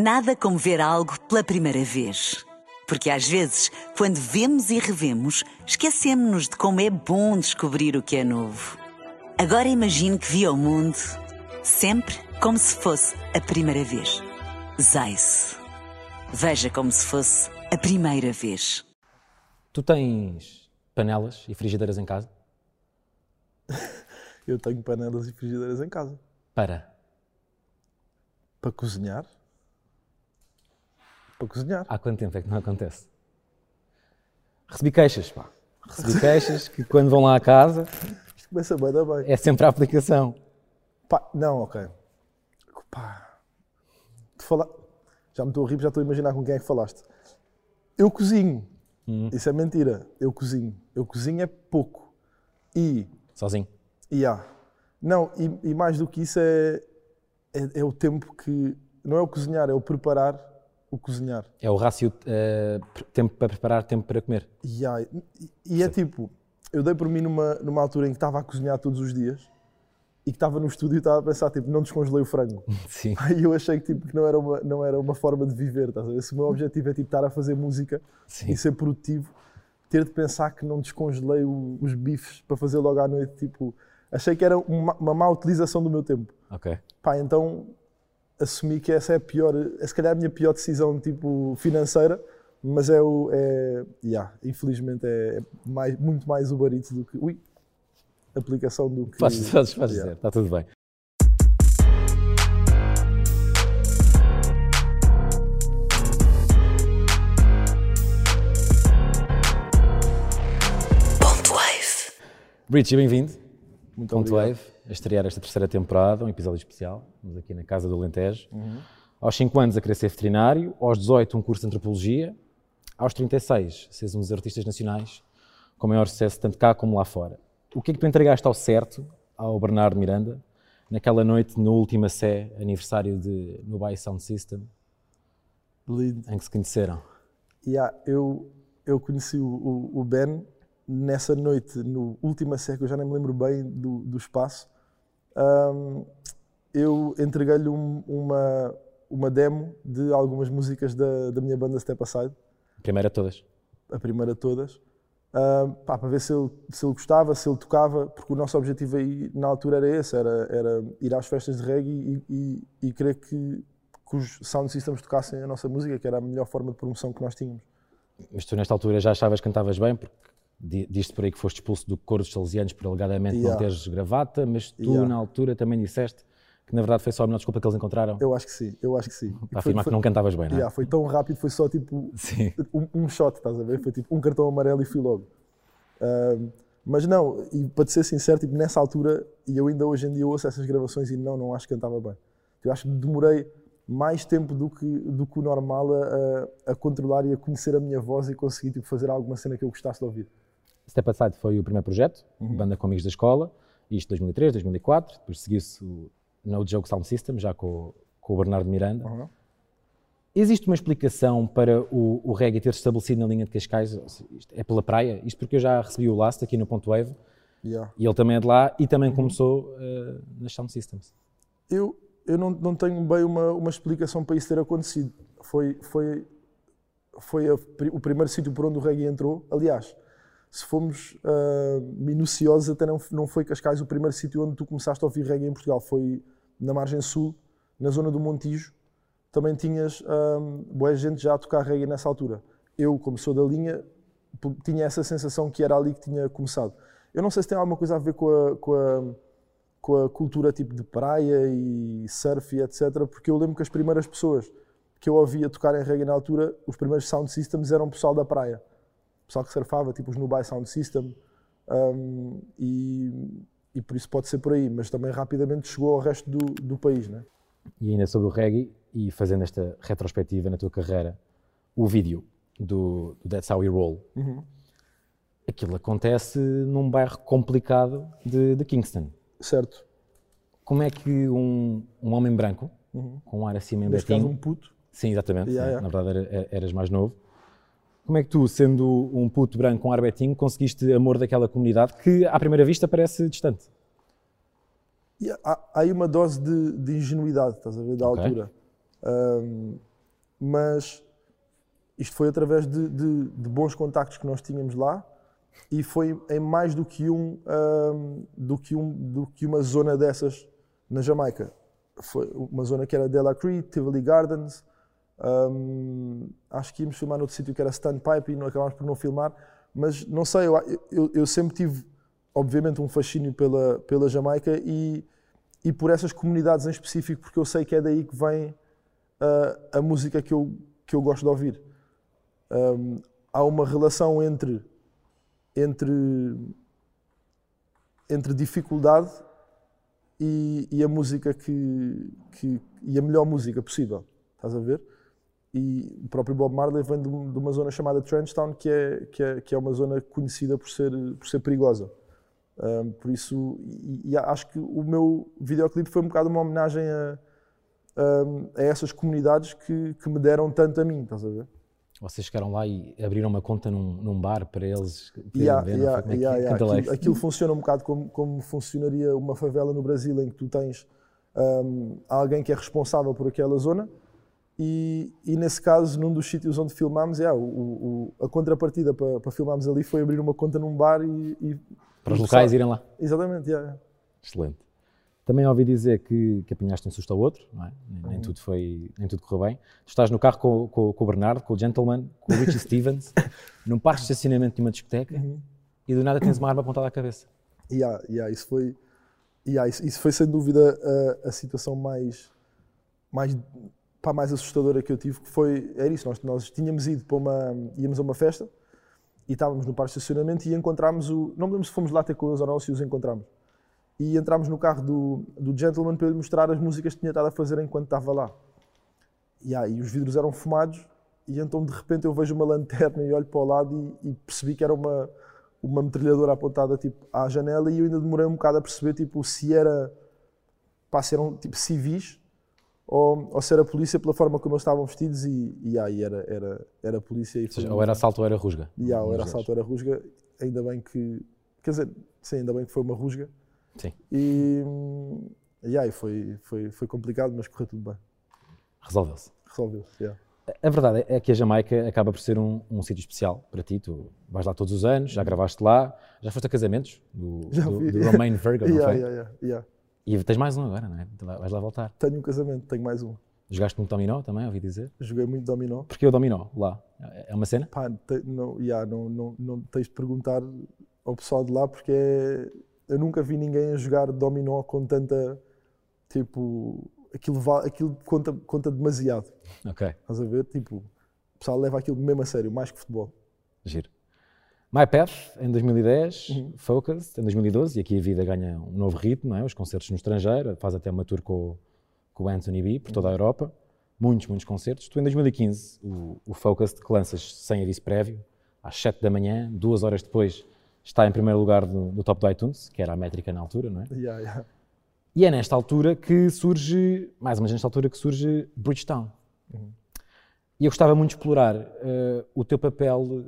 Nada como ver algo pela primeira vez. Porque às vezes, quando vemos e revemos, esquecemos-nos de como é bom descobrir o que é novo. Agora imagine que viu o mundo sempre como se fosse a primeira vez. Zais. Veja como se fosse a primeira vez. Tu tens panelas e frigideiras em casa? Eu tenho panelas e frigideiras em casa. Para. Para cozinhar. Para cozinhar. Há quanto tempo é que não acontece? Recebi queixas, pá. Recebi queixas que quando vão lá à casa Isto começa bem, dá bem. é sempre a aplicação. Pá, não, ok. Pá. Já me estou a rir, já estou a imaginar com quem é que falaste. Eu cozinho. Isso é mentira. Eu cozinho. Eu cozinho é pouco. E Sozinho. E há. Não, e, e mais do que isso é, é, é o tempo que. Não é o cozinhar, é o preparar o cozinhar. É o rácio eh, tempo para preparar, tempo para comer. E, há. E, e é tipo, eu dei por mim numa, numa altura em que estava a cozinhar todos os dias e que estava no estúdio e estava a pensar, tipo, não descongelei o frango. Sim. Aí eu achei que, tipo, que não, era uma, não era uma forma de viver, estás a ver? Se o meu objetivo é tipo, estar a fazer música Sim. e ser produtivo, ter de pensar que não descongelei o- os bifes para fazer logo à noite, tipo, achei que era uma, uma má utilização do meu tempo. Ok. Pá, então assumi que essa é a pior, é se calhar a minha pior decisão tipo financeira, mas é o, é, yeah, infelizmente é mais, muito mais Uber Eats do que, ui, aplicação do que... Podes, podes, podes Yeah. dizer, está tudo bem. Ponto Wave. Richie, bem-vindo. Muito Ponto obrigado. Wave, a estrear esta terceira temporada, um episódio especial. Estamos aqui na Casa do Alentejo. Uhum. Aos 5 anos a querer ser veterinário, aos 18 um curso de antropologia, aos 36 seres um dos artistas nacionais com maior sucesso tanto cá como lá fora. O que é que tu entregaste ao certo, ao Bernardo Miranda, naquela noite no último Sé, aniversário de Nubai Sound System, Lindo. em que se conheceram? Yeah, eu, eu conheci o, o, o Ben nessa noite, no último século, eu já nem me lembro bem do, do espaço. Ahm, eu entreguei-lhe um- uma, uma demo de algumas músicas da, da minha banda Step Aside, Primeira de todas. a primeira de todas, ahm, pá, para ver se ele, se ele gostava, se ele tocava, porque o nosso objetivo aí na altura era esse, era, era ir às festas de reggae e, e, e querer que, que os sound systems tocassem a nossa música, que era a melhor forma de promoção que nós tínhamos. Mas tu nesta altura já achavas que cantavas bem, porque di- diste por aí que foste expulso do coro dos salesianos por alegadamente não Yeah. teres gravata, mas tu Yeah. na altura também disseste que na verdade foi só a melhor desculpa que eles encontraram Eu acho que sim, eu acho que sim. para afirmar que não cantavas bem, não é? Yeah, foi tão rápido, foi só tipo um, um shot, estás a ver? Foi tipo um cartão amarelo e fui logo. Ahm, mas não, e para te ser sincero, tipo, nessa altura, e eu ainda hoje em dia ouço essas gravações e não, não acho que cantava bem. Eu acho que demorei mais tempo do que, do que o normal a, a- a controlar e a conhecer a minha voz e conseguir tipo, fazer alguma cena que eu gostasse de ouvir. Step Aside foi o primeiro projeto, banda com amigos da escola, isto 2003, 2004, depois seguiu-se o No Joke Sound System, já com, o- com o Bernardo Miranda. Uhum. Existe uma explicação para o, o reggae ter se estabelecido na linha de Cascais? É pela praia? Isto porque eu já recebi o Last aqui no Ponto Wave, Yeah. e ele também é de lá, e Uhum. também começou eh, nas Sound Systems. Eu, eu não, não tenho bem uma, uma explicação para isso ter acontecido. Foi, foi, foi a o primeiro sítio por onde o reggae entrou. Aliás, se formos ah, minuciosos, até não, não foi Cascais o primeiro sítio onde tu começaste a ouvir reggae em Portugal. Foi na margem sul, na zona do Montijo. Também tinhas um, boa gente já a tocar reggae nessa altura. Eu, como sou da linha, tinha essa sensação que era ali que tinha começado. Eu não sei se tem alguma coisa a ver com a, com a, com a cultura tipo de praia e surf e etc. Porque eu lembro que as primeiras pessoas que eu ouvia tocar em reggae na altura, os primeiros sound systems eram o pessoal da praia. Pessoal que surfava, tipo os Nubai Sound System. um, e, e por isso pode ser por aí, mas também rapidamente chegou ao resto do, do país, né? E ainda sobre o reggae, e fazendo esta retrospectiva na tua carreira, o vídeo do, do That's How We Roll, aquilo acontece num bairro complicado de, de Kingston. Certo. Como é que um, um homem branco, com um ar assim meio Neste caso, betinho, um puto. sim, exatamente, Yeah, sim, yeah. na verdade era- era- eras mais novo, como é que tu, sendo um puto branco com ar betinho, conseguiste amor daquela comunidade que, à primeira vista, parece distante? E há, há aí uma dose de, de ingenuidade, estás a ver, da Ok. altura. Um, mas isto foi através de, de, de, bons contactos que nós tínhamos lá e foi em mais do que, um, um, do, que um, do que uma zona dessas na Jamaica. Foi uma zona que era Della Creek, Tivoli Gardens, um, acho que íamos filmar noutro sítio que era Standpipe e não acabámos por não filmar, mas não sei, eu, eu, eu, sempre tive, obviamente, um fascínio pela, pela Jamaica e, e por essas comunidades em específico, porque eu sei que é daí que vem uh, a música que eu, que eu gosto de ouvir. Um, há uma relação entre, entre, entre dificuldade e, e a música que, que, e a melhor música possível. Estás a ver? E o próprio Bob Marley vem de, uma zona chamada Trenchtown, que é, que é, que é uma zona conhecida por ser, por ser perigosa. Um, por isso, e, e, acho que o meu videoclipe foi um bocado uma homenagem a, a, a essas comunidades que, que me deram tanto a mim, estás a ver? Vocês chegaram lá e abriram uma conta num, num bar para eles yeah, ver, yeah, é yeah, yeah. Aquilo, aquilo, funciona um bocado como, como funcionaria uma favela no Brasil, em que tu tens um, alguém que é responsável por aquela zona e, e, nesse caso, num dos sítios onde filmámos, yeah, o, o, a contrapartida para, para filmarmos ali foi abrir uma conta num bar e. e para os locais irem lá. Exatamente, yeah. Excelente. Também ouvi dizer que, que apanhaste um susto ao outro, é? nem, nem, uhum. tudo foi, nem tudo correu bem. Tu estás no carro com, com, com o Bernardo, com o Gentleman, com o Richie Stevens, num parque de estacionamento de uma discoteca uhum. e do nada tens uma arma apontada à cabeça. Yeah, yeah, isso, foi, yeah, isso, isso foi sem dúvida a, a situação mais, mais pá, mais assustadora que eu tive, que foi, era isso, nós, nós tínhamos ido para uma, íamos a uma festa e estávamos no parque de estacionamento e encontramos o, não me lembro se fomos lá ter com eles ou não, se os encontramos. E entramos no carro do, do gentleman para lhe mostrar as músicas que tinha estado a fazer enquanto estava lá. E aí os vidros eram fumados e então de repente eu vejo uma lanterna e olho para o lado e, e percebi que era uma, uma metralhadora apontada tipo, à janela e eu ainda demorei um bocado a perceber tipo, se era pá, se eram tipo, civis ou, ou se era polícia pela forma como eles estavam vestidos e, e aí era, era, era polícia. E ou, seja, ou era assalto ou era rusga. Yeah, ou era assalto ou era rusga. Ainda bem que, quer dizer, sim, ainda bem que foi uma rusga. Sim. E, e aí foi, foi, foi complicado, mas correu tudo bem. Resolveu-se. Resolveu-se, yeah. A verdade é que a Jamaica acaba por ser um, um sítio especial para ti. Tu vais lá todos os anos, já gravaste lá, já foste a casamentos do, do, do Romain Virgo, não yeah, foi? Yeah, yeah, yeah. E tens mais um agora, não é? Vais lá voltar. Tenho um casamento, tenho mais um. Jogaste muito dominó também, ouvi dizer? Joguei muito dominó. Porquê o dominó lá? É uma cena? Pá, te, não, yeah, não, não, não tens de perguntar ao pessoal de lá porque é, eu nunca vi ninguém a jogar dominó com tanta, tipo, aquilo, aquilo conta, conta demasiado. Ok. Estás a ver? Tipo, o pessoal leva aquilo mesmo a sério, mais que futebol. Giro. My Path, em 2010, uhum. Focus, em 2012, e aqui a vida ganha um novo ritmo, é? os concertos no estrangeiro, faz até uma tour com, com o Anthony B por toda a Europa, muitos, muitos concertos. Tu, em 2015, o, o Focus que lanças sem aviso prévio, às 7 da manhã, duas horas depois, está em primeiro lugar no, no top do iTunes, que era a métrica na altura, não é? Yeah, yeah. E é nesta altura que surge, mais ou menos nesta altura, que surge Bridgetown. Uhum. E eu gostava muito de explorar uh, o teu papel uh,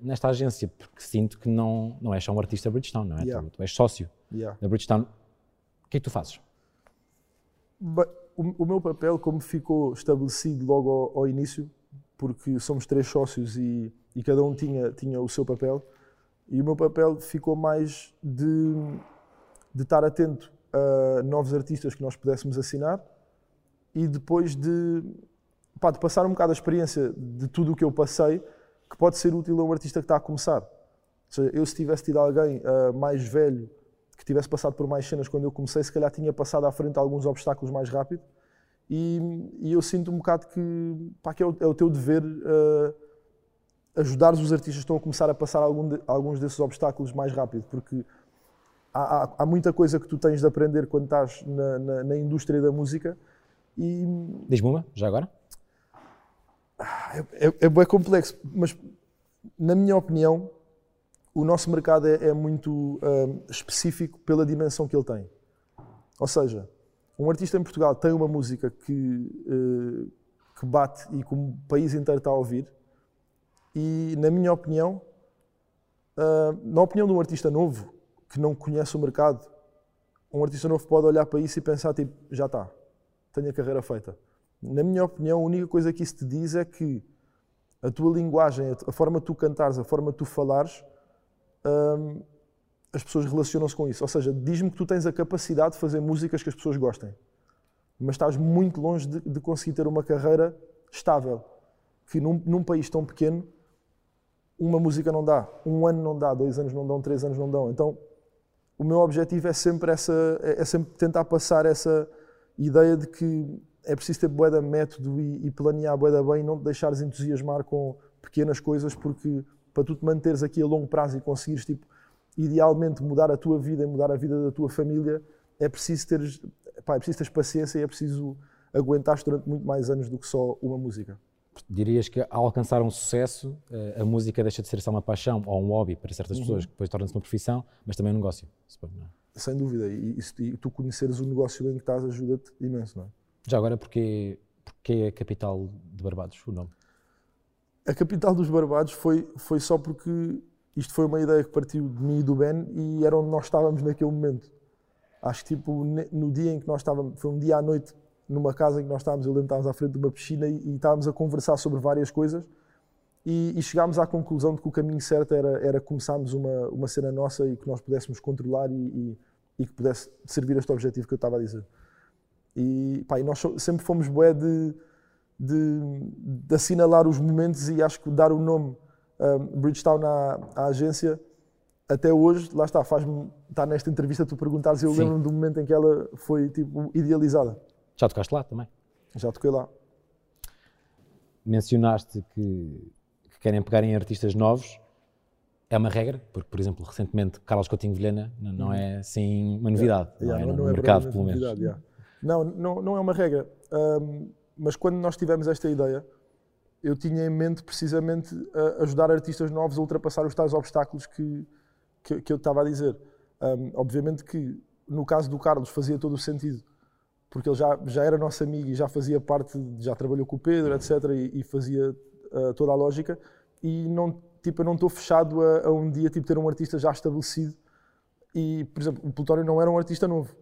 nesta agência, porque sinto que não, não és só um artista Bridgestone, não é? Yeah. Tu, tu, és sócio yeah. da Bridgestone. O que é que tu fazes? o, o, meu papel, como ficou estabelecido logo ao, ao início, porque somos três sócios e, e, cada um tinha, tinha o seu papel, e o meu papel ficou mais de, de estar atento a novos artistas que nós pudéssemos assinar e depois de pá, de passar um bocado a experiência de tudo o que eu passei, que pode ser útil a um artista que está a começar. Ou seja, eu se tivesse tido alguém uh, mais velho, que tivesse passado por mais cenas quando eu comecei, se calhar tinha passado à frente alguns obstáculos mais rápido. E, e eu sinto um bocado que, pá, que é, o, é o teu dever uh, ajudar os artistas que estão a começar a passar algum de, alguns desses obstáculos mais rápido, porque há, há, há, muita coisa que tu tens de aprender quando estás na, na, na indústria da música. E... Diz-me uma, já agora? É, é, é bem complexo, mas na minha opinião, o nosso mercado é, é muito um, específico pela dimensão que ele tem. Ou seja, um artista em Portugal tem uma música que, uh, que bate e que o país inteiro está a ouvir, e na minha opinião, uh, na opinião de um artista novo que não conhece o mercado, um artista novo pode olhar para isso e pensar tipo, já está, tenho a carreira feita. Na minha opinião, a única coisa que isso te diz é que a tua linguagem, a forma tu cantares, a forma tu falares, hum, as pessoas relacionam-se com isso. Ou seja, diz-me que tu tens a capacidade de fazer músicas que as pessoas gostem, mas estás muito longe de, de conseguir ter uma carreira estável. Que num, num, país tão pequeno, uma música não dá, um ano não dá, dois anos não dão, três anos não dão. Então, o meu objetivo é sempre, essa, é, é sempre tentar passar essa ideia de que é preciso ter boa método e, e planear boa bem e não te deixares entusiasmar com pequenas coisas, porque para tu te manteres aqui a longo prazo e conseguires, tipo, idealmente mudar a tua vida e mudar a vida da tua família, é preciso teres, pá, é preciso teres paciência e é preciso aguentar durante muito mais anos do que só uma música. Dirias que ao alcançar um sucesso, eh, a música deixa de ser só uma paixão ou um hobby para certas uhum. pessoas, que depois torna-se uma profissão, mas também um negócio. É? Sem dúvida. E, e, e, tu conheceres o negócio em que estás ajuda-te imenso, não é? Já agora, porque, porque é a capital de Barbados, o nome? A capital dos Barbados foi, foi só porque isto foi uma ideia que partiu de mim e do Ben e era onde nós estávamos naquele momento. Acho que tipo, no dia em que nós estávamos, foi um dia à noite numa casa em que nós estávamos, eu lembro estávamos à frente de uma piscina e, e estávamos a conversar sobre várias coisas e, e, chegámos à conclusão de que o caminho certo era, era começarmos uma, uma cena nossa e que nós pudéssemos controlar e, e, e que pudesse servir este objetivo que eu estava a dizer. E, pá, e nós sempre fomos bué de, de, de, assinalar os momentos e acho que dar o nome um, Bridgetown à, à, agência até hoje, lá está, faz-me estar nesta entrevista tu perguntares, eu lembro-me do momento em que ela foi tipo idealizada. Já tocaste lá também? Já toquei lá. Mencionaste que, que querem pegar em artistas novos. É uma regra, porque, por exemplo, recentemente Carlos Coutinho Vilhena não uhum. é assim uma novidade, yeah, não é? no, no é mercado, pelo menos. Yeah. Não, não, não é uma regra. Um, mas quando nós tivemos esta ideia, eu tinha em mente precisamente ajudar artistas novos a ultrapassar os tais obstáculos que, que, que eu estava a dizer. Um, obviamente que no caso do Carlos fazia todo o sentido porque ele já, já era nosso amigo e já fazia parte, já trabalhou com o Pedro, etc. E, e fazia uh, toda a lógica. E não, tipo, eu não estou fechado a, a, um dia tipo, ter um artista já estabelecido. E, por exemplo, o Plutónio não era um artista novo.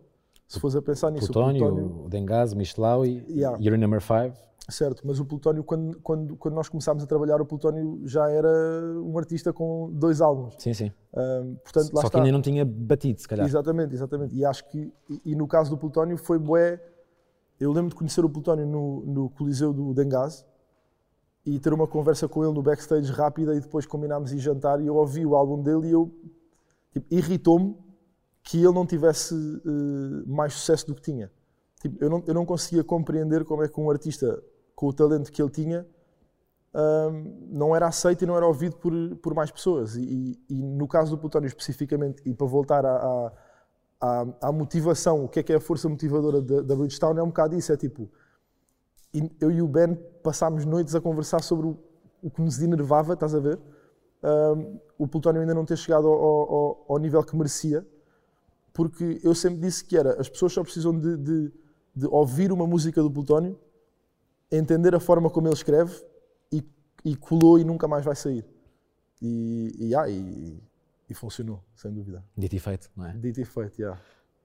Se fores a pensar nisso. Plutónio, o Plutónio, Michelau e yeah. You're Number 5. Certo, mas o Plutónio, quando, quando, quando nós começámos a trabalhar, o Plutónio já era um artista com dois álbuns. Sim, sim. Um, portanto, Só está. que ainda não tinha batido, se calhar. Exatamente, exatamente. E acho que, e, e no caso do Plutónio, foi bué. Eu lembro de conhecer o Plutónio no, no Coliseu do Dengaz e ter uma conversa com ele no backstage rápida e depois combinámos ir jantar e eu ouvi o álbum dele e eu tipo, irritou-me que ele não tivesse uh, mais sucesso do que tinha. Tipo, eu, não, eu não conseguia compreender como é que um artista com o talento que ele tinha, não era aceito e não era ouvido por, por mais pessoas. E, e, no caso do Plutónio especificamente, e para voltar à, à, à, motivação, o que é que é a força motivadora da, da Bridgestone, é um bocado isso, é tipo, eu e o Ben passámos noites a conversar sobre o, o que nos enervava, estás a ver? Um, o Plutónio ainda não ter chegado ao, ao, ao, nível que merecia, porque eu sempre disse que era, as pessoas só precisam de, de, de ouvir uma música do Plutónio entender a forma como ele escreve e, e colou e nunca mais vai sair. E, e, ah, e, e funcionou, sem dúvida. Dito e feito, não é? Dito e feito, yeah.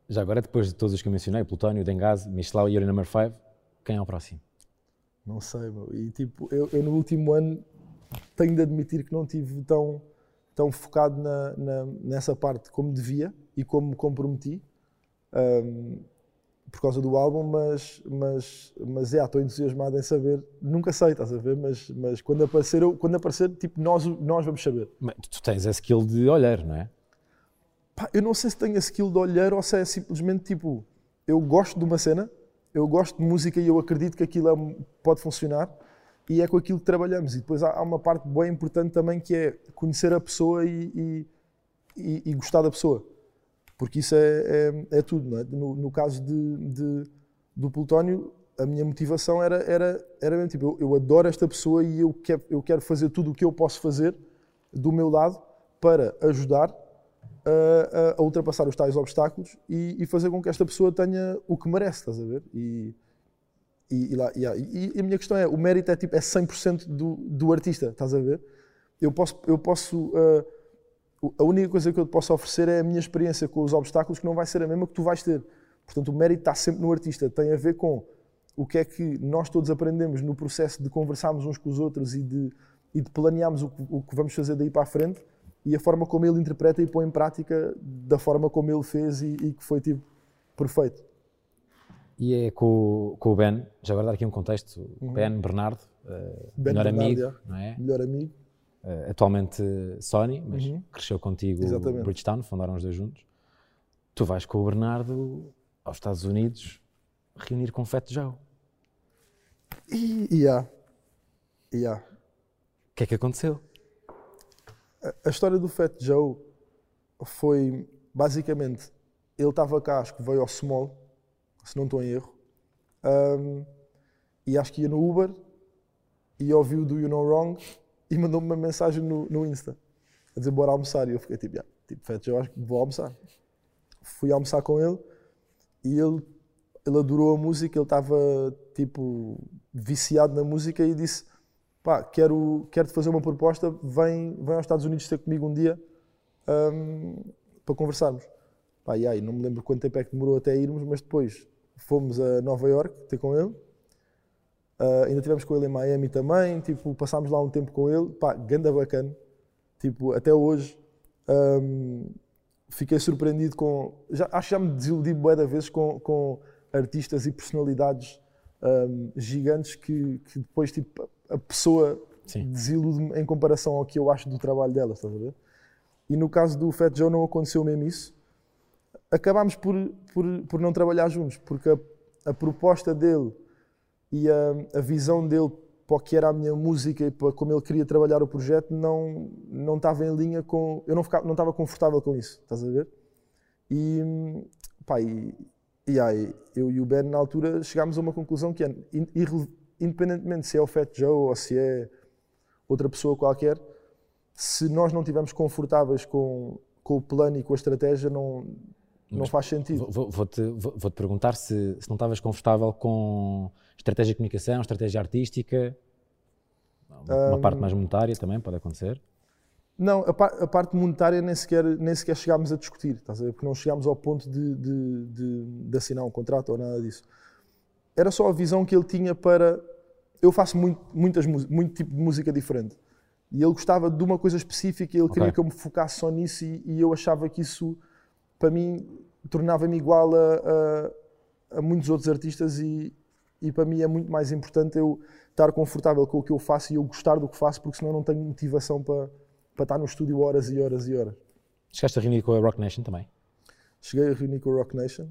Já agora, depois de todos os que eu mencionei, Plutónio, Dengaz, Michelau e Yuri Number 5, quem é o próximo? Não sei, meu. E tipo, eu, eu, no último ano tenho de admitir que não tive tão, tão focado na, na nessa parte como devia e como me comprometi. Um, por causa do álbum, mas, mas, mas é, estou entusiasmado em saber. Nunca sei, estás a ver? Mas, mas quando, aparecer, quando aparecer, tipo, nós, nós vamos saber. Mas tu tens a skill de olhar, não é? Pá, eu não sei se tenho a skill de olhar ou se é simplesmente tipo, eu gosto de uma cena, eu gosto de música e eu acredito que aquilo é, pode funcionar e é com aquilo que trabalhamos. E depois há, há uma parte bem importante também que é conhecer a pessoa e, e, e, e gostar da pessoa porque isso é, é, é tudo. É? No, no, caso de, de, do Plutónio, a minha motivação era, era, era mesmo tipo, eu, eu, adoro esta pessoa e eu quero, eu quero fazer tudo o que eu posso fazer do meu lado para ajudar a, a, ultrapassar os tais obstáculos e, e, fazer com que esta pessoa tenha o que merece, estás a ver? E, e, e, lá, e, a minha questão é, o mérito é, tipo, é 100% do, do artista, estás a ver? Eu posso, eu posso uh, a única coisa que eu te posso oferecer é a minha experiência com os obstáculos, que não vai ser a mesma que tu vais ter. Portanto, o mérito está sempre no artista. Tem a ver com o que é que nós todos aprendemos no processo de conversarmos uns com os outros e de, e de planearmos o, que- o que vamos fazer daí para a frente e a forma como ele interpreta e põe em prática da forma como ele fez e, e que foi tipo perfeito. E é com, o- com o Ben, já agora dar aqui um contexto, Ben Bernardo, Uhum. Ben melhor Bernardo, amigo, já. não é? Melhor amigo. Eh, atualmente Sony, mas cresceu contigo Uhum. Exatamente. Bridgetown, fundaram os dois juntos. Tu vais com o Bernardo aos Estados Unidos reunir com o Fat Joe. E, há. E há. O que é que aconteceu? A história do Fat Joe foi basicamente ele estava cá, acho que veio ao Small, se não estou em erro, ahm, e acho que ia no Uber e ouviu do You Know Wrong e mandou-me uma mensagem no, no Insta a dizer bora almoçar. E eu fiquei tipo, "Ya, tipo Fat Joe, acho que vou almoçar. Fui almoçar com ele e ele, ele adorou a música, ele estava tipo viciado na música e disse pá, quero, quero te fazer uma proposta, vem, vem aos Estados Unidos ter comigo um dia hum, para conversarmos. Pá, e aí, não me lembro quanto tempo é que demorou até irmos, mas depois fomos a Nova York ter com ele. Ah, ainda tivemos com ele em Miami também, tipo, passámos lá um tempo com ele, pá, ganda bacana. Tipo, até hoje hum, fiquei surpreendido com. Já, acho que já me desiludi bué da vezes com, com artistas e personalidades hum, gigantes que, que depois tipo, a pessoa desilude-me em comparação ao que eu acho do trabalho dela, estás a ver? E no caso do Fat Joe não aconteceu mesmo isso. Acabámos por, por, por não trabalhar juntos, porque a, a proposta dele e a, a visão dele para o que era a minha música e para como ele queria trabalhar o projeto não, não estava em linha com. Eu não, ficava, não estava confortável com isso, estás a ver? E, pá, e, e aí, eu e o Ben, na altura, chegámos a uma conclusão que é, independentemente se é o Fat Joe ou se é outra pessoa qualquer, se nós não estivermos confortáveis com, com o plano e com a estratégia, não, não faz sentido. Vou- vou- Vou-te vou, te perguntar se, se não estavas confortável com estratégia de comunicação, estratégia artística, uma, uma parte mais monetária também pode acontecer. Não, a, par- a parte monetária nem sequer, nem sequer chegámos a discutir, estás a ver? Porque não chegámos ao ponto de, de, de- de assinar um contrato ou nada disso. Era só a visão que ele tinha para. Eu faço muito, muitas, muito tipo de música diferente. E ele gostava de uma coisa específica e ele queria Ok. que eu me focasse só nisso e, e eu achava que isso, para mim, tornava-me igual a, a, a muitos outros artistas e, e para mim é muito mais importante eu estar confortável com o que eu faço e eu gostar do que faço, porque senão não tenho motivação para, para estar no estúdio horas e horas e horas. Chegaste a reunir com a Rock Nation também. Cheguei a reunir com o Rock Nation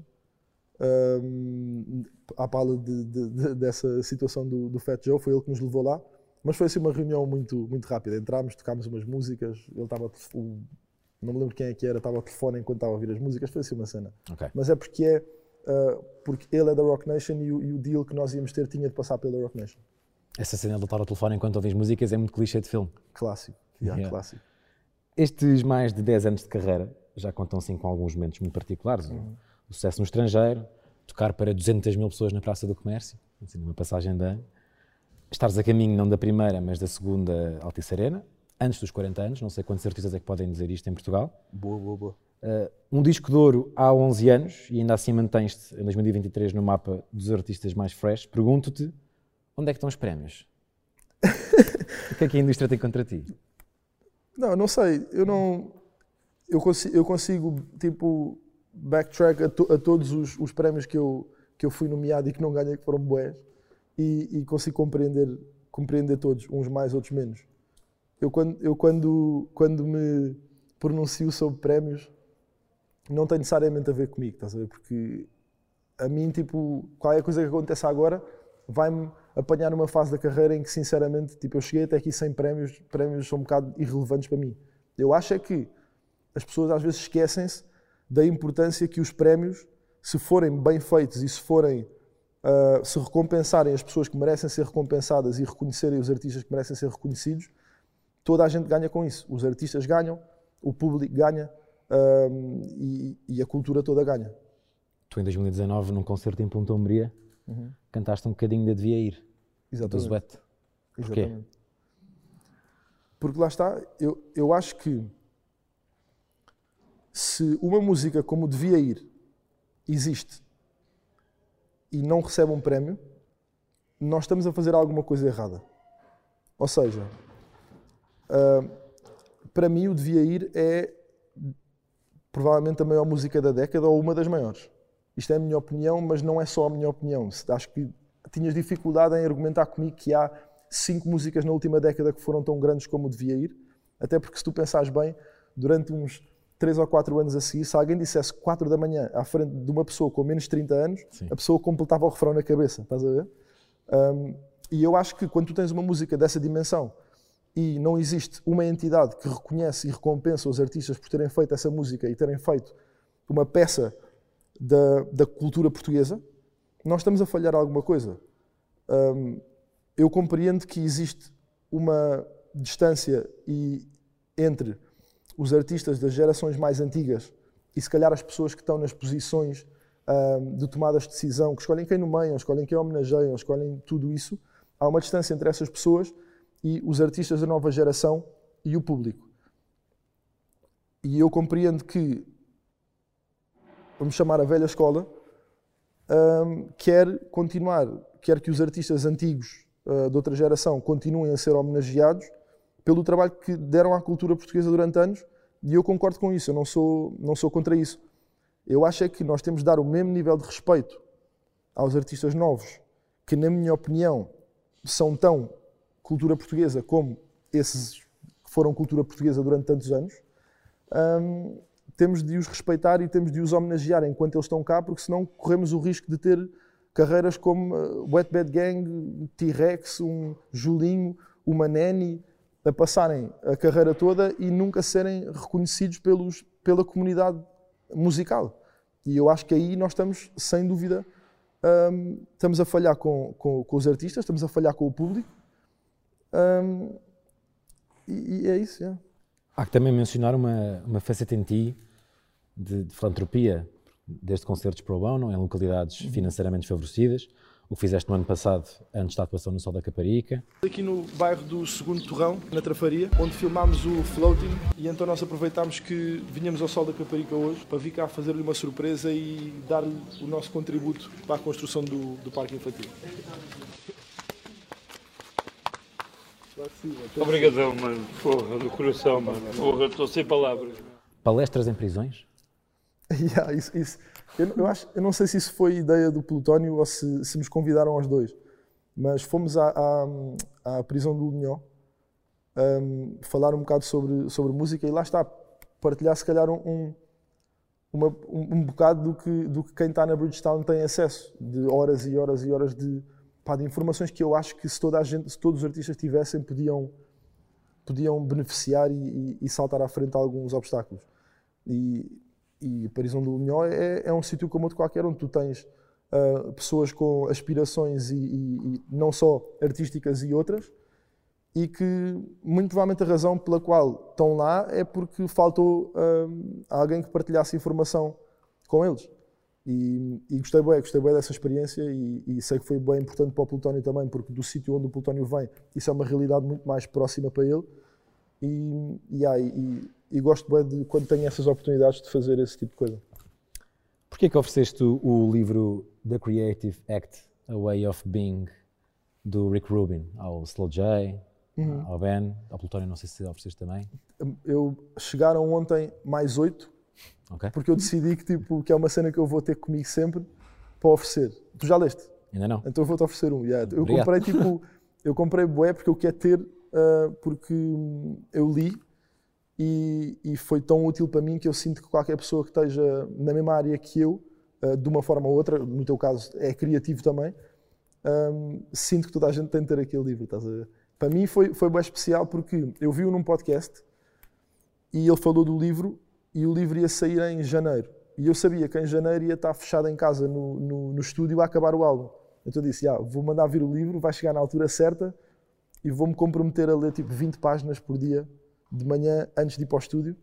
hum, à pala de- de- de- dessa situação do, do Fat Joe, foi ele que nos levou lá. Mas foi assim uma reunião muito, muito rápida. Entramos, tocámos umas músicas, ele estava. Não me lembro quem é que era, estava ao telefone enquanto estava a ouvir as músicas, foi assim uma cena. Ok. Mas é porque é. ah, porque ele é da Rock Nation e o, e o deal que nós íamos ter tinha de passar pela Rock Nation. Essa cena de lutar ao telefone enquanto ouvis músicas é muito clichê de filme. Clássico. Yeah, Yeah. clássico. Estes mais de 10 anos de carreira já contam assim com alguns momentos muito particulares. O- O sucesso no estrangeiro, tocar para 200 mil pessoas na Praça do Comércio, assim, numa passagem de ano. Estares a caminho não da primeira, mas da segunda Altice Arena, antes dos 40 anos, não sei quantos artistas é que podem dizer isto em Portugal. Boa, boa, boa. Uh, um disco de ouro há 11 anos e ainda assim mantens-te em 2023 no mapa dos artistas mais fresh. Pergunto-te, onde é que estão os prémios? o que é que a indústria tem contra ti? Não, não sei. Eu não. Eu consigo, eu consigo tipo, backtrack a, to- a todos os, os prémios que eu, que eu fui nomeado e que não ganhei, que foram boés, e, e consigo compreender, compreender todos, uns mais, outros menos. Eu, quando, eu quando, quando me pronuncio sobre prémios, não tem necessariamente a ver comigo, estás a ver? Porque a mim, tipo, qualquer coisa que aconteça agora vai-me apanhar numa fase da carreira em que, sinceramente, tipo, eu cheguei até aqui sem prémios, prémios são um bocado irrelevantes para mim. Eu acho é que as pessoas às vezes esquecem-se da importância que os prémios, se forem bem feitos e se forem, ah, se recompensarem as pessoas que merecem ser recompensadas e reconhecerem os artistas que merecem ser reconhecidos, toda a gente ganha com isso. Os artistas ganham, o público ganha ah, e, e a cultura toda ganha. Tu, em 2019, num concerto em Ponta Umbria, cantaste um bocadinho de Devia Ir, do Exatamente. Zuete. Porquê? Exatamente. Porque lá está, eu, eu acho que se uma música como devia ir existe e não recebe um prémio, nós estamos a fazer alguma coisa errada. Ou seja, uh, para mim o Devia Ir é provavelmente a maior música da década ou uma das maiores. Isto é a minha opinião, mas não é só a minha opinião. Acho que tinhas dificuldade em argumentar comigo que há cinco músicas na última década que foram tão grandes como o Devia Ir. Até porque, se tu pensares bem, durante uns 3 ou 4 anos a seguir, se alguém dissesse 4 da manhã à frente de uma pessoa com menos de 30 anos, Sim. a pessoa completava o refrão na cabeça. Estás a ver? Um, e eu acho que quando tu tens uma música dessa dimensão e não existe uma entidade que reconhece e recompensa os artistas por terem feito essa música e terem feito uma peça da, da cultura portuguesa, nós estamos a falhar alguma coisa. Um, eu compreendo que existe uma distância e, entre os artistas das gerações mais antigas e se calhar as pessoas que estão nas posições um, de tomadas de decisão, que escolhem quem nomeiam, escolhem quem homenageiam, escolhem tudo isso, há uma distância entre essas pessoas e os artistas da nova geração e o público. E eu compreendo que, vamos chamar a velha escola, um, quer continuar, quer que os artistas antigos uh, de outra geração continuem a ser homenageados pelo trabalho que deram à cultura portuguesa durante anos, e eu concordo com isso, eu não sou, não sou contra isso. Eu acho é que nós temos de dar o mesmo nível de respeito aos artistas novos, que, na minha opinião, são tão cultura portuguesa como esses que foram cultura portuguesa durante tantos anos, um, temos de os respeitar e temos de os homenagear enquanto eles estão cá, porque senão corremos o risco de ter carreiras como uh, Wet Bad Gang, T-Rex, um Julinho, uma Neni, a passarem a carreira toda e nunca serem reconhecidos pelos, pela comunidade musical. E eu acho que aí nós estamos, sem dúvida, um, estamos a falhar com, com, com, os artistas, estamos a falhar com o público. Um, e, e, é isso. É. Há que também mencionar uma, uma faceta em ti de, de filantropia, desde concertos pro bono, em localidades uhum. financeiramente favorecidas, o que fizeste no ano passado, antes da atuação no Sol da Caparica. Aqui no bairro do Segundo Torrão, na Trafaria, onde filmámos o Floating e então nós aproveitámos que vinhamos ao Sol da Caparica hoje para vir cá fazer-lhe uma surpresa e dar-lhe o nosso contributo para a construção do, do parque infantil. Obrigadão, mano. Porra, do coração, mano. Porra, estou sem palavras. Palestras em prisões? yeah, isso, isso. Eu, eu, acho, eu não sei se isso foi ideia do Plutónio ou se, se nos convidaram aos dois, mas fomos à, à, à prisão do Lunhó um, falar um bocado sobre, sobre música e lá está, partilhar se calhar um, uma, um, um, bocado do que, do que quem está na Bridgestone tem acesso, de horas e horas e horas de, pá, de informações que eu acho que se, toda a gente, se todos os artistas tivessem podiam, podiam beneficiar e, e, saltar à frente alguns obstáculos. E, e Parisão do Lunhó é, é um sítio como outro qualquer, onde tu tens uh, pessoas com aspirações e, e, e, não só artísticas e outras, e que muito provavelmente a razão pela qual estão lá é porque faltou uh, alguém que partilhasse informação com eles. E, e gostei bem, gostei bem dessa experiência e, e, sei que foi bem importante para o Plutónio também, porque do sítio onde o Plutónio vem, isso é uma realidade muito mais próxima para ele. E, e, ah, e, gosto bem de quando tenho essas oportunidades de fazer esse tipo de coisa. Porquê que ofereceste o livro The Creative Act, A Way of Being, do Rick Rubin, ao Slow J, uhum. ao Ben, ao Plutónio, não sei se ofereceste também? Eu, chegaram ontem mais oito, okay. porque eu decidi que, tipo, que é uma cena que eu vou ter comigo sempre para oferecer. Tu já leste? Ainda não. Então eu vou-te oferecer um. Yeah. Eu comprei, tipo, eu comprei bué porque eu quero ter, uh, porque eu li e, e, foi tão útil para mim que eu sinto que qualquer pessoa que esteja na mesma área que eu, uh, de uma forma ou outra, no teu caso é criativo também, um, sinto que toda a gente tem de ter aquele livro. Estás a ver? Para mim foi, foi bem especial porque eu vi-o num podcast e ele falou do livro e o livro ia sair em janeiro. E eu sabia que em janeiro ia estar fechado em casa no, no, no estúdio a acabar o álbum. Então eu disse: ah, vou mandar vir o livro, vai chegar na altura certa e vou-me comprometer a ler tipo 20 páginas por dia de manhã antes de ir para o estúdio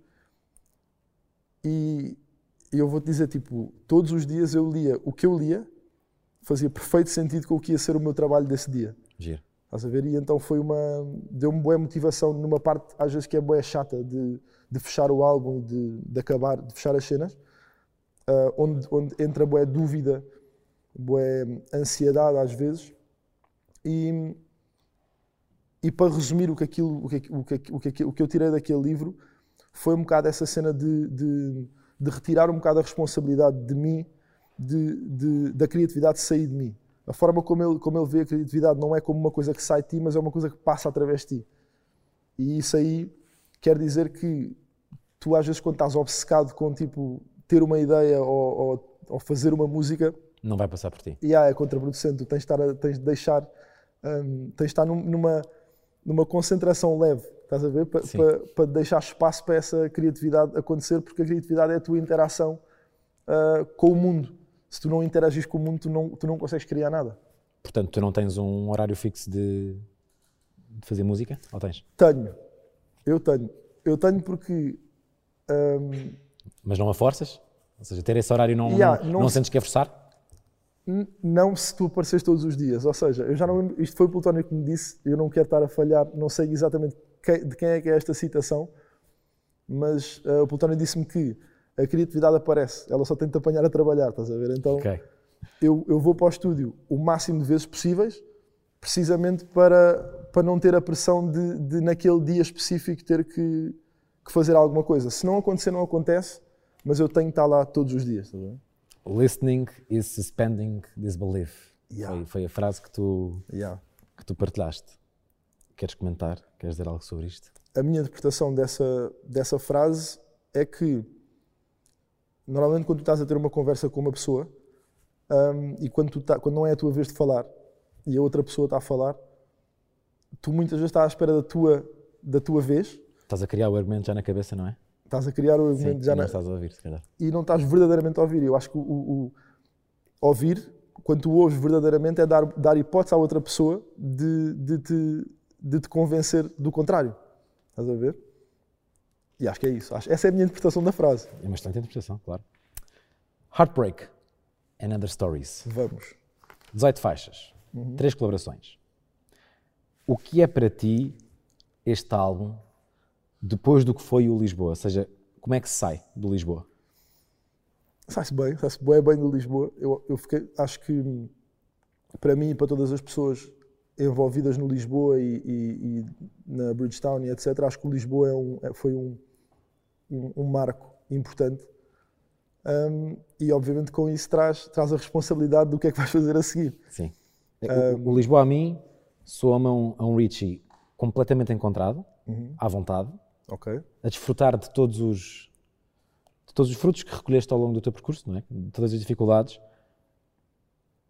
e eu vou-te dizer, tipo, todos os dias eu lia o que eu lia, fazia perfeito sentido com o que ia ser o meu trabalho desse dia. Giro. Estás a ver? E então foi uma. deu-me boa motivação numa parte, às vezes, que é boa chata de, de fechar o álbum, de, de acabar, de fechar as cenas, uh, onde, onde entra boa dúvida, boa ansiedade às vezes. E, e para resumir o que, aquilo, o, que, o, que, o, que, o que eu tirei daquele livro foi um bocado essa cena de, de, de retirar um bocado a responsabilidade de mim, de, de, da criatividade sair de mim. A forma como ele, como ele vê a criatividade não é como uma coisa que sai de ti, mas é uma coisa que passa através de ti. E isso aí quer dizer que tu às vezes quando estás obcecado com tipo ter uma ideia ou, ou, ou fazer uma música não vai passar por ti. Yeah, é contraproducente. Tu tens de, estar, tens de deixar, um, tens de estar numa, numa concentração leve, estás a ver? Para pa, pa deixar espaço para essa criatividade acontecer, porque a criatividade é a tua interação uh, com o mundo. Se tu não interagis com o mundo, tu não, tu não consegues criar nada. Portanto, tu não tens um horário fixo de, de fazer música? Ou tens? Tenho. Eu tenho. Eu tenho porque. Um, Mas não a forças? Ou seja, ter esse horário não, yeah, não, não, não sentes que é forçar? não se tu apareces todos os dias. Ou seja, eu já não, isto foi o Plutónio que me disse, eu não quero estar a falhar, não sei exatamente de quem é que é esta citação, mas uh, o Plutónio disse-me que a criatividade aparece, ela só tem de apanhar a trabalhar, estás a ver? Então okay. eu, eu vou para o estúdio o máximo de vezes possíveis, precisamente para, para não ter a pressão de, de naquele dia específico ter que, que fazer alguma coisa. Se não acontecer, não acontece, mas eu tenho de estar lá todos os dias. Ver? Listening is suspending disbelief. Yeah. Foi, foi, a frase que tu, yeah. que tu partilhaste. Queres comentar? Queres dizer algo sobre isto? A minha interpretação dessa, dessa frase é que, normalmente, quando tu estás a ter uma conversa com uma pessoa um, e quando, tá, quando não é a tua vez de falar e a outra pessoa está a falar, tu muitas vezes estás à espera da tua, da tua vez. Estás a criar o argumento já na cabeça, não é? Estás a criar o argumento Sim, já não na... estás a ouvir, se calhar. E não estás verdadeiramente a ouvir. Eu acho que o, o, o ouvir, quando tu ouves verdadeiramente, é dar, dar hipótese à outra pessoa de, de, te, de te convencer do contrário. Estás a ver? E acho que é isso. Essa é a minha interpretação da frase. É uma excelente interpretação, claro. Heartbreak and Other Stories. Vamos. 18 faixas, uhum. três colaborações. O que é para ti este álbum depois do que foi o Lisboa? Ou seja, como é que se sai do Lisboa? Sai-se bem, sai-se bem, bem do Lisboa. Eu, eu fiquei, acho que para mim e para todas as pessoas envolvidas no Lisboa e, e, e na Bridgetown e etc., acho que o Lisboa é um, é, foi um, um, um, marco importante. Um, e obviamente com isso traz, traz a responsabilidade do que é que vais fazer a seguir. Sim. o, o Lisboa a mim soa-me a um, a um Richie completamente encontrado, uhum. à vontade, Okay. A desfrutar de todos os de todos os frutos que recolheste ao longo do teu percurso, não é? De todas as dificuldades.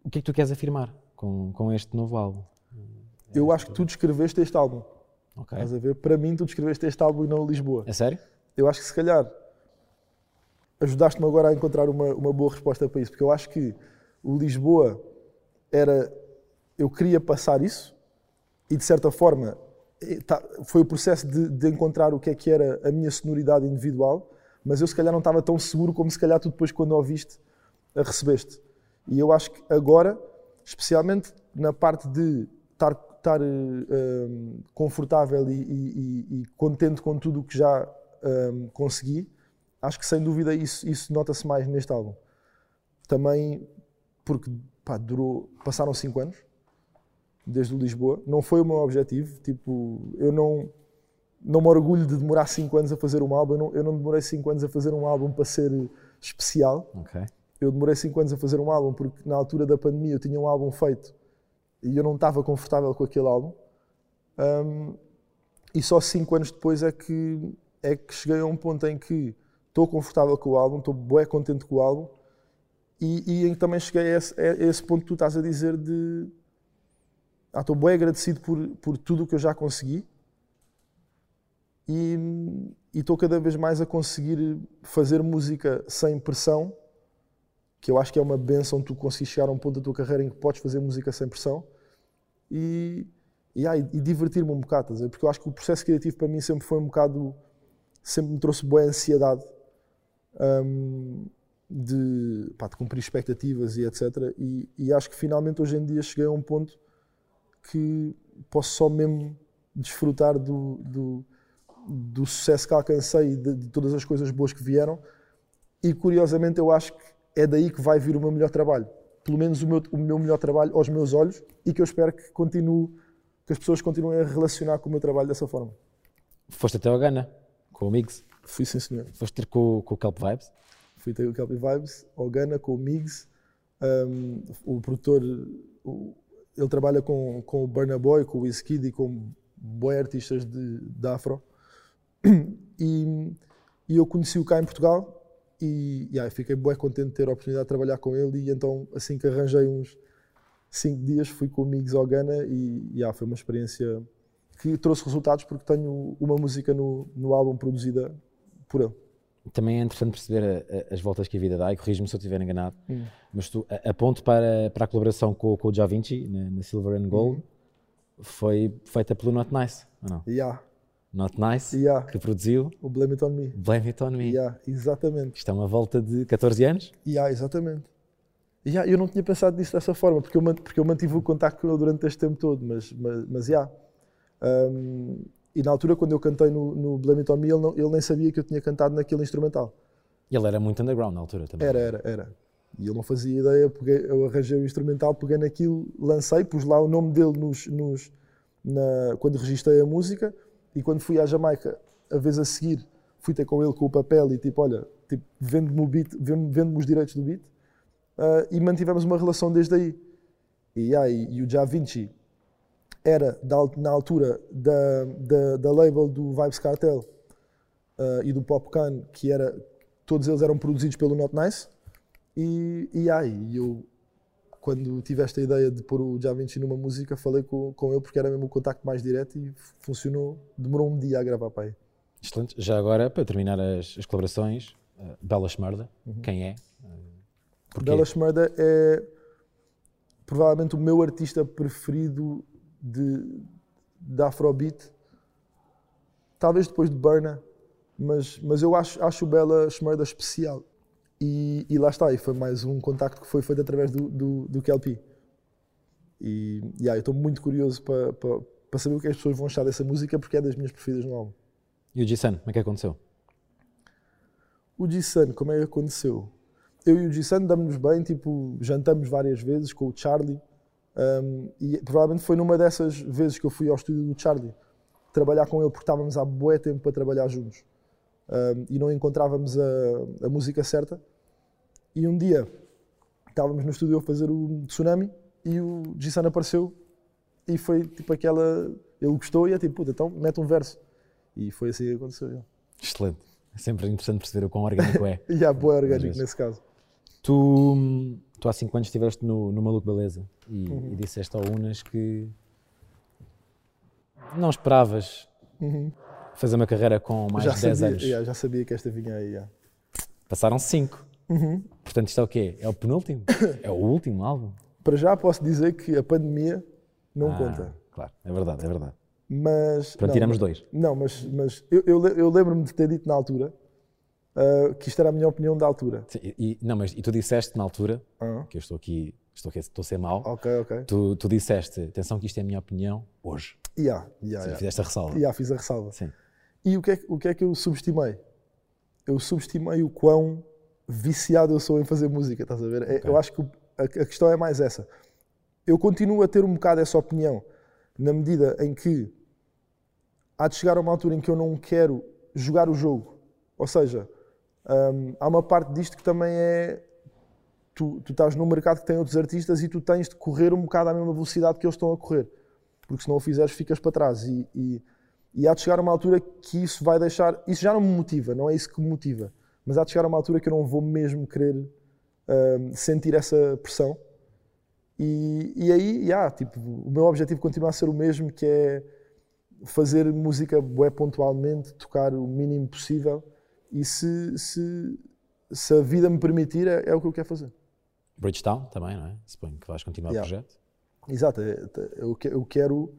O que é que tu queres afirmar com, com este novo álbum? Eu acho que tu descreveste este álbum. Ok. Estás a ver? Para mim, tu descreveste este álbum e não Lisboa. É sério? Eu acho que se calhar ajudaste-me agora a encontrar uma, uma boa resposta para isso, porque eu acho que o Lisboa era. Eu queria passar isso e de certa forma Tá, foi o processo de, de, encontrar o que é que era a minha sonoridade individual, mas eu se calhar não estava tão seguro como se calhar tu depois quando ouviste a recebeste. E eu acho que agora, especialmente na parte de estar, estar um, confortável e, e, e, contente com tudo o que já um, consegui, acho que sem dúvida isso, isso nota-se mais neste álbum. Também porque pá, durou, passaram 5 anos, desde Lisboa. Não foi o meu objetivo. Tipo, eu não, não me orgulho de demorar 5 anos a fazer um álbum. Eu não, eu não demorei 5 anos a fazer um álbum para ser especial. Okay. Eu demorei 5 anos a fazer um álbum porque na altura da pandemia eu tinha um álbum feito e eu não estava confortável com aquele álbum. Um, e só 5 anos depois é que, é que cheguei a um ponto em que estou confortável com o álbum, estou bem contente com o álbum e, e também cheguei a esse, a esse ponto que tu estás a dizer de ah, estou bem agradecido por, por tudo o que eu já consegui e, e estou cada vez mais a conseguir fazer música sem pressão, que eu acho que é uma benção tu conseguir chegar a um ponto da tua carreira em que podes fazer música sem pressão e, e, ah, e divertir-me um bocado, porque eu acho que o processo criativo para mim sempre foi um bocado, sempre me trouxe boa ansiedade um, de, pá, de cumprir expectativas e etc. E, e acho que finalmente hoje em dia cheguei a um ponto que posso só mesmo desfrutar do, do, do sucesso que alcancei e de, de, todas as coisas boas que vieram. E curiosamente eu acho que é daí que vai vir o meu melhor trabalho. pelo menos o meu, o meu melhor trabalho aos meus olhos e que eu espero que continue, que as pessoas continuem a relacionar com o meu trabalho dessa forma. Foste até ao Ghana, com o Migs. Fui sim, senhor. Foste ter com, com o Kelp Vibes. Fui ter o Kelpie Vibes, ao Ghana, com o Migs. Um, o produtor, o- ele trabalha com, com o Burna Boy, com o Wizkid e com boi artistas de, de Afro. E, e eu conheci-o cá em Portugal e yeah, fiquei bem contente de ter a oportunidade de trabalhar com ele e então assim que arranjei uns cinco dias fui com o Migs ao Ghana e yeah, foi uma experiência que trouxe resultados porque tenho uma música no, no álbum produzida por ele. Também é interessante perceber a- a- as voltas que a vida dá, e corrijo-me se eu estiver enganado, Hum. mas tu, a, para, para a colaboração com, com o Da Vinci, na, na Silver and Gold, Uhum. foi feita pelo Not Nice, ou não? Yeah, Not Nice, Yeah. que produziu o Blame It On Me. Blame It On Me. Yeah, exatamente. Isto é uma volta de 14 anos? Yeah, exatamente. Yeah, eu não tinha pensado nisso dessa forma, porque eu, porque eu mantive o contacto com ele durante este tempo todo, mas, mas, mas yeah. Um, e na altura, quando eu cantei no, no Blame It On Me, ele, não- ele nem sabia que eu tinha cantado naquele instrumental. Ele era muito underground na altura também. Era, era, era. E ele não fazia ideia, peguei, eu arranjei o instrumental, peguei naquilo, lancei, pus lá o nome dele nos, nos, na, quando registrei a música e quando fui à Jamaica, a vez a seguir, fui ter com ele com o papel e tipo, olha, tipo, vende-me o beat, vende- vende-me os direitos do beat ah, e mantivemos uma relação desde aí. E, ah, e, e o Ja Vinci era, da na altura, da, da, da label do Vibes Cartel ah, e do Popcan, que era, todos eles eram produzidos pelo Not Nice. E, e aí, eu, quando tive esta ideia de pôr o Vinci numa música, falei com, com ele porque era mesmo o contacto mais direto e funcionou. Demorou um dia a gravar para aí. Excelente. Já agora, para terminar as, as colaborações, uh, Bela Schmerda, Uhum. quem é? Porquê? Bela Schmerda é provavelmente o meu artista preferido de, de Afrobeat, talvez depois de Burna, mas, mas eu acho, acho Bela Schmerda especial. E, e lá está, e foi mais um contacto que foi feito através do, do, do KLP. E yeah, eu estou muito curioso para, para, para saber o que as pessoas vão achar dessa música, porque é das minhas preferidas no álbum. E o G-Sun, como é que aconteceu? O G-Sun, como é que aconteceu? Eu e o G-Sun damos-nos bem, tipo, jantamos várias vezes com o Charlie. Um, e provavelmente foi numa dessas vezes que eu fui ao estúdio do Charlie trabalhar com ele, porque estávamos há bué tempo para trabalhar juntos. Um, e não encontrávamos a, a música certa. E um dia estávamos no estúdio a fazer o Tsunami e o G-Sun apareceu e foi tipo aquela. Ele gostou e é tipo, puta, então mete um verso. E foi assim que aconteceu. Excelente. É sempre interessante perceber o quão orgânico é. E há boa orgânico nesse caso. Tu, tu há 5 anos estiveste no, no Maluco Beleza e, Uhum. e disseste ao Unas que não esperavas fazer uma carreira com mais Uhum. já de 10 sabia, anos. yeah, já sabia que esta vinha aí. yeah. Passaram 5. Uhum. Portanto, isto é o quê? É o penúltimo? é o último álbum? Para já posso dizer que a pandemia não Ah, conta. Claro, é verdade, é verdade. Mas. Tiramos mas- dois. Não, mas, mas eu, eu, eu lembro-me de ter dito na altura ah, que isto era a minha opinião da altura. Sim, E, e- não, mas e tu disseste na altura, Ah, que eu estou aqui, estou, aqui, estou a ser mau, ok, ok. tu, tu disseste, atenção que isto é a minha opinião hoje. Yeah, yeah, Sim, yeah. Fizeste a ressalva. Yeah, fiz a ressalva. Sim. E o que, é, que- o que é que eu subestimei? Eu subestimei o quão viciado eu sou em fazer música, estás a ver? É- Eu acho que a, a questão é mais essa. Eu continuo a ter um bocado essa opinião, na medida em que há de chegar a uma altura em que eu não quero jogar o jogo. Ou seja, hum, há uma parte disto que também é. Tu, tu estás num mercado que tem outros artistas e tu tens de correr um bocado à mesma velocidade que eles estão a correr. Porque se não o fizeres, ficas para trás. E, e, e há de chegar uma altura que isso vai deixar. Isso já não me motiva, não é isso que me motiva. Mas há de chegar uma altura que eu não vou mesmo querer hum, sentir essa pressão. E, e aí, yeah, tipo, o meu objetivo continua a ser o mesmo, que é fazer música bué pontualmente, tocar o mínimo possível. E se, se, se a vida me permitir, é, é o que eu quero fazer. Bridgetown também, não é? Suponho que vais continuar Yeah. o projeto. Exato, é- é- eu, eu quero,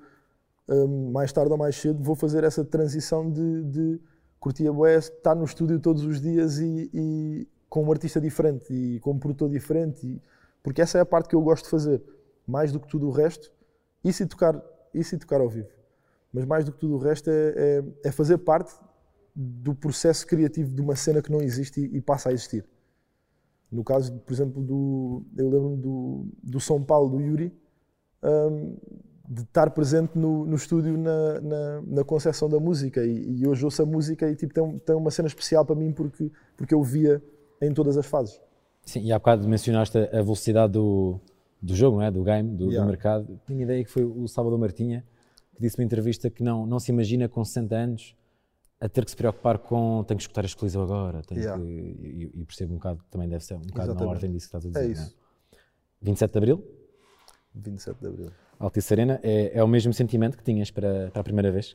hum, mais tarde ou mais cedo, vou fazer essa transição de, de curtir a bué, estar no estúdio todos os dias e, e com um artista diferente e com um produtor diferente, e- porque essa é a parte que eu gosto de fazer, mais do que tudo o resto, isso e tocar, isso e tocar ao vivo. Mas mais do que tudo o resto é, é- é fazer parte do processo criativo de uma cena que não existe e, e passa a existir. No caso, por exemplo, do, eu lembro-me do, do São Paulo, do Yuri, hum, de estar presente no, no estúdio na, na, na concepção da música. E, e hoje ouço a música e tipo, tem, tem uma cena especial para mim porque, porque eu via em todas as fases. Sim, e há bocado mencionaste a velocidade do, do jogo, não é? do game, do, Yeah. do mercado. Tinha ideia que foi o Salvador Martinha que disse numa entrevista que não, não se imagina com 60 anos a ter que se preocupar com tenho que escutar este Coliseu agora, tenho Yeah. que, e, e percebo um bocado, também deve ser um bocado na Exatamente. ordem disso que estás a dizer. É não isso. 27 de Abril, 27 de Abril. Altice Arena, é, é o mesmo sentimento que tinhas para, para a primeira vez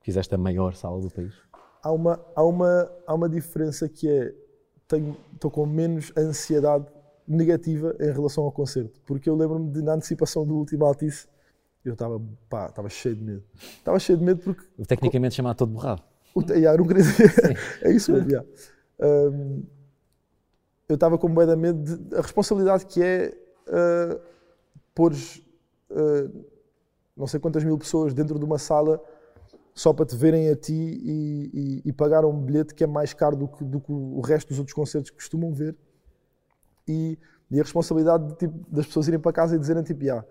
que fizeste a maior sala do país? Há uma, há uma, há uma diferença que é, tenho- estou com menos ansiedade negativa em relação ao concerto. Porque eu lembro-me de, na antecipação do último Altice, eu estava, pá, estava cheio de medo. Estava cheio de medo porque tecnicamente chamado todo borrado. Yeah, não queria dizer. é isso mesmo. yeah. Um, eu estava com medo de, a responsabilidade que é uh, pôres uh, não sei quantas mil pessoas dentro de uma sala só para te verem a ti e, e, e pagar um bilhete que é mais caro do que, do que o resto dos outros concertos que costumam ver. E, e a responsabilidade de, tipo, das pessoas irem para casa e dizerem tipo, "Ya,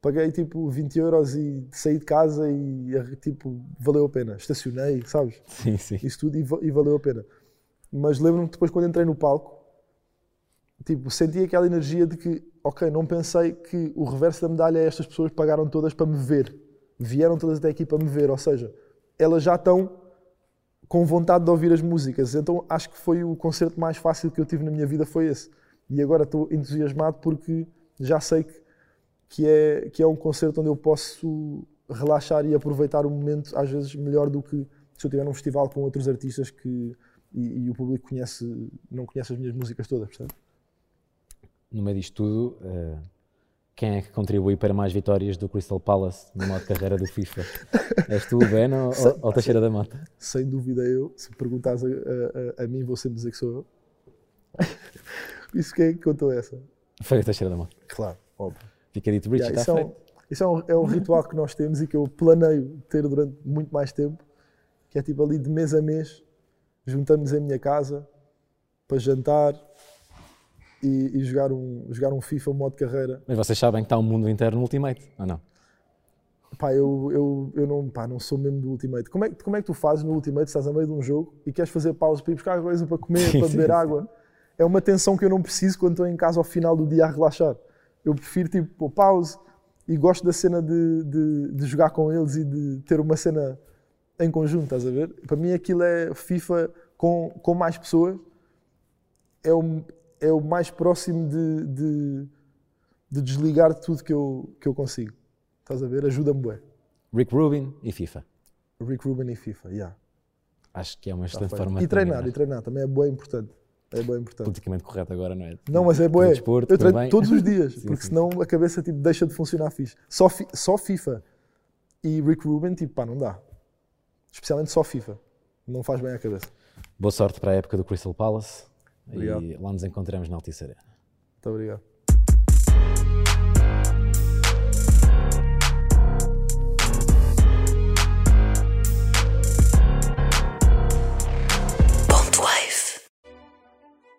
paguei tipo 20 euros e saí de casa e tipo, valeu a pena. Estacionei, sabes? Sim, sim. isso tudo e, va- valeu a pena. Mas lembro-me que depois, quando entrei no palco, tipo, senti aquela energia de que, ok, não pensei que o reverso da medalha é estas pessoas pagaram todas para me ver. Vieram todas até aqui para me ver, ou seja, elas já estão com vontade de ouvir as músicas. Então acho que foi o concerto mais fácil que eu tive na minha vida foi esse. E agora estou entusiasmado porque já sei que, que, é, que é um concerto onde eu posso relaxar e aproveitar o momento às vezes melhor do que se eu estiver num festival com outros artistas que e, e o público conhece, não conhece as minhas músicas todas, percebe? No meio disto tudo, eh, quem é que contribui para mais vitórias do Crystal Palace no modo carreira do FIFA? És tu, Ben ou, ou, ou Teixeira da Mata? Sem dúvida eu, se perguntares a, a- a- a mim, vou sempre dizer que sou eu. Isso quem é que contou essa? Foi o Teixeira da Mata. Claro, óbvio. Yeah, está isso é, um, feito. isso é, um, é um ritual que nós temos e que eu planeio ter durante muito mais tempo, que é tipo ali de mês a mês, juntamos em minha casa para jantar e, e jogar, um, jogar um FIFA, um modo carreira. Mas vocês sabem que está um mundo inteiro no Ultimate, ou não? Pá, eu, eu, eu não, pá, não sou mesmo do Ultimate. Como é, que- como é que tu fazes no Ultimate? Estás a meio de um jogo e queres fazer pausa para ir buscar coisa para comer, Sim, para beber sim. água? É uma tensão que eu não preciso quando estou em casa ao final do dia a relaxar. Eu prefiro tipo pôr pause e gosto da cena de, de, de jogar com eles e de ter uma cena em conjunto, estás a ver? Para mim aquilo é FIFA com, com mais pessoas, é o, é o mais próximo de, de, de desligar de tudo que eu, que eu consigo. Estás a ver? Ajuda-me bem. Rick Rubin e FIFA. Rick Rubin e FIFA, yeah. Acho que é uma Tá excelente feito. forma E de treinar, terminar. e treinar também é bem importante. É bem importante. Politicamente correto agora, não é? Não, mas é bué. desporto, Eu treino também. todos os dias, Sim, porque sim, senão a cabeça tipo, deixa de funcionar fixe. Só, fi- só FIFA e Rick Rubin, tipo, pá, não dá. Especialmente só FIFA. Não faz bem à cabeça. Boa sorte para a época do Crystal Palace. Obrigado. E lá nos encontramos na Altice Arena. Muito obrigado.